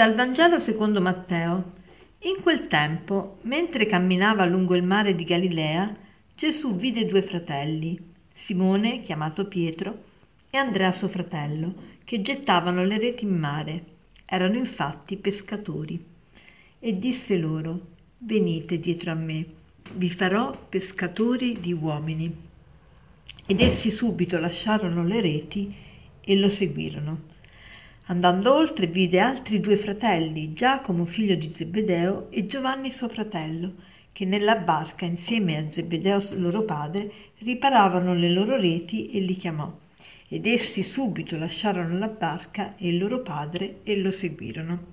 Dal Vangelo secondo Matteo. In quel tempo, mentre camminava lungo il mare di Galilea, Gesù vide due fratelli, Simone, chiamato Pietro, e Andrea suo fratello, che gettavano le reti in mare. Erano infatti pescatori. E disse loro, venite dietro a me, vi farò pescatori di uomini. Ed essi subito lasciarono le reti e lo seguirono. Andando oltre vide altri due fratelli, Giacomo figlio di Zebedeo e Giovanni suo fratello, che nella barca insieme a Zebedeo loro padre riparavano le loro reti e li chiamò. Ed essi subito lasciarono la barca e il loro padre e lo seguirono.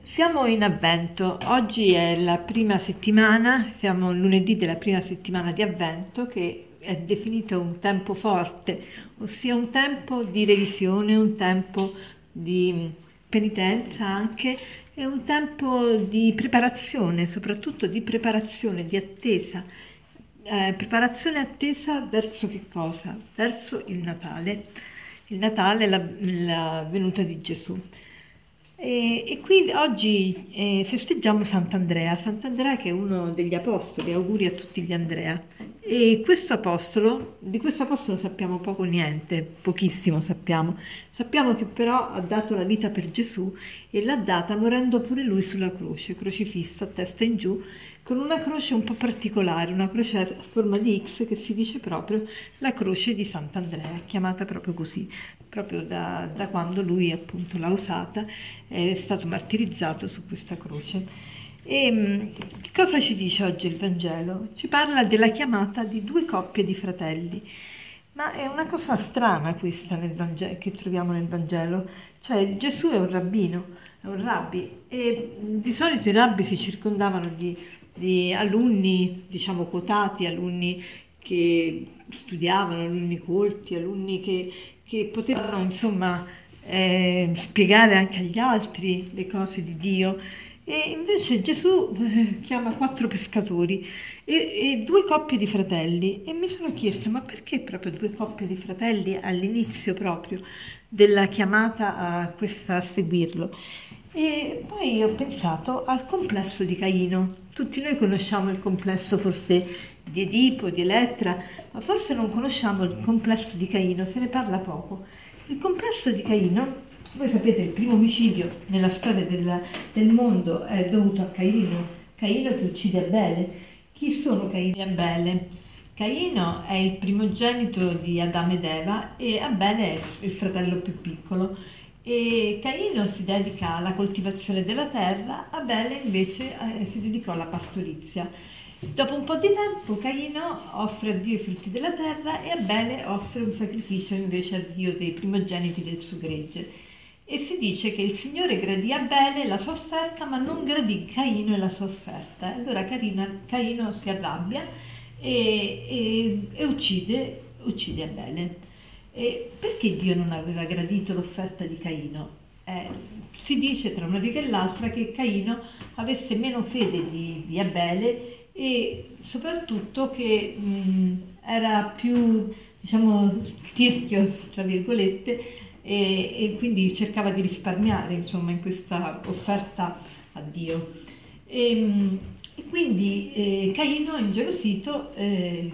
Siamo in avvento, oggi è la prima settimana, siamo lunedì della prima settimana di avvento che è definito un tempo forte, ossia un tempo di revisione, un tempo di penitenza anche e un tempo di preparazione, soprattutto di preparazione, di attesa. Eh, preparazione attesa verso che cosa? Verso il Natale. Il Natale, la, la venuta di Gesù. E, e qui oggi eh, festeggiamo Sant'Andrea, Sant'Andrea che è uno degli apostoli, auguri a tutti gli Andrea. E questo apostolo, di questo apostolo sappiamo poco niente, pochissimo sappiamo. Sappiamo che però ha dato la vita per Gesù e l'ha data morendo pure lui sulla croce, crocifisso a testa in giù, con una croce un po' particolare, una croce a forma di X che si dice proprio la croce di Sant'Andrea, chiamata proprio così, proprio da, da quando lui appunto l'ha usata, è stato martirizzato su questa croce. E mm, cosa ci dice oggi il Vangelo? Ci parla della chiamata di due coppie di fratelli. Ma è una cosa strana questa Vangelo, che troviamo nel Vangelo, cioè Gesù è un rabbino, è un rabbi e di solito i rabbi si circondavano di di alunni, diciamo, quotati, alunni che studiavano, alunni colti, alunni che, che potevano, insomma, eh, spiegare anche agli altri le cose di Dio. E invece Gesù eh, chiama quattro pescatori e, e, due coppie di fratelli e mi sono chiesto ma perché proprio due coppie di fratelli all'inizio proprio della chiamata a, questa, a seguirlo? E poi ho pensato al complesso di Caino. Tutti noi conosciamo il complesso forse di Edipo, di Elettra, ma forse non conosciamo il complesso di Caino, se ne parla poco. Il complesso di Caino, voi sapete, il primo omicidio nella storia del, del mondo è dovuto a Caino, Caino che uccide Abele. Chi sono Caino e Abele? Caino è il primogenito di Adamo ed Eva e Abele è il fratello più piccolo e Caino si dedica alla coltivazione della terra, Abele invece eh, si dedicò alla pastorizia. Dopo un po' di tempo Caino offre a Dio i frutti della terra e Abele offre un sacrificio invece a Dio dei primogeniti del suo gregge. E si dice che il Signore gradì Abele la sua offerta, ma non gradì Caino e la sua offerta. Allora Caino, Caino si arrabbia e, e, e uccide, uccide Abele. E perché Dio non aveva gradito l'offerta di Caino? Eh, si dice tra una riga e l'altra che Caino avesse meno fede di, di Abele e soprattutto che mh, era più, diciamo, tirchio, tra virgolette, e, e, quindi cercava di risparmiare, insomma, in questa offerta a Dio. E, mh, e quindi eh, Caino, ingelosito, eh,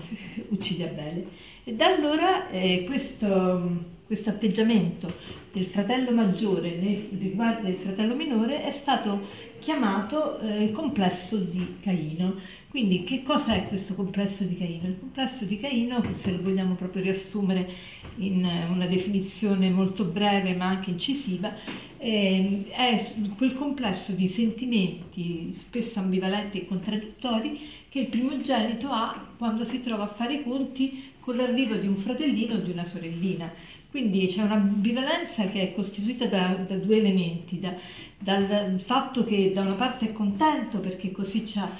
uccide Abele. E da allora eh, questo questo atteggiamento del fratello maggiore nei riguardo del fratello minore è stato chiamato eh, complesso di Caino. Quindi che cosa è questo complesso di Caino? Il complesso di Caino, se lo vogliamo proprio riassumere in una definizione molto breve ma anche incisiva, eh, è quel complesso di sentimenti spesso ambivalenti e contraddittori che il primogenito ha quando si trova a fare i conti con l'arrivo di un fratellino o di una sorellina. Quindi c'è una bivalenza che è costituita da, da due elementi, da, dal fatto che da una parte è contento perché così c'ha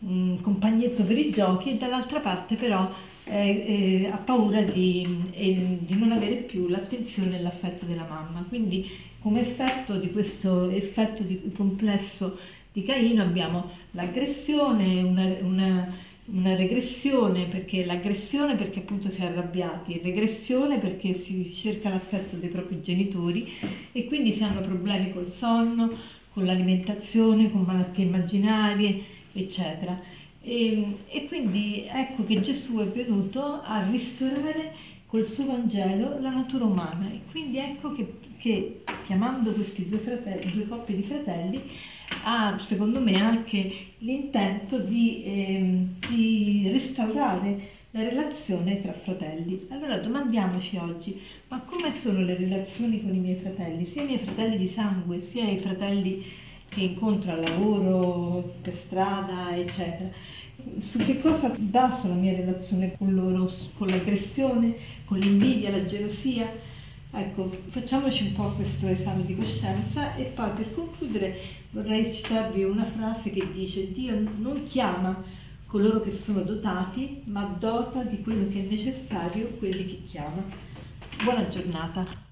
un compagnetto per i giochi e dall'altra parte però eh, eh, ha paura di, eh, di, non avere più l'attenzione e l'affetto della mamma. Quindi come effetto di questo effetto di complesso di Caino abbiamo l'aggressione, una, una una regressione perché l'aggressione perché appunto si è arrabbiati, regressione perché si cerca l'affetto dei propri genitori e quindi si hanno problemi col sonno, con l'alimentazione, con malattie immaginarie, eccetera. E, e, quindi ecco che Gesù è venuto a ristorare col suo Vangelo la natura umana e quindi ecco che, che chiamando questi due, fratelli, due coppie di fratelli ha secondo me anche l'intento di, eh, di restaurare la relazione tra fratelli. Allora domandiamoci oggi, ma come sono le relazioni con i miei fratelli, sia i miei fratelli di sangue, sia i fratelli che incontro al lavoro, per strada, eccetera. Su che cosa baso la mia relazione con loro? Con l'aggressione, con l'invidia, la gelosia? Ecco, facciamoci un po' questo esame di coscienza e poi per concludere vorrei citarvi una frase che dice Dio non chiama coloro che sono dotati, ma dota di quello che è necessario quelli che chiama. Buona giornata.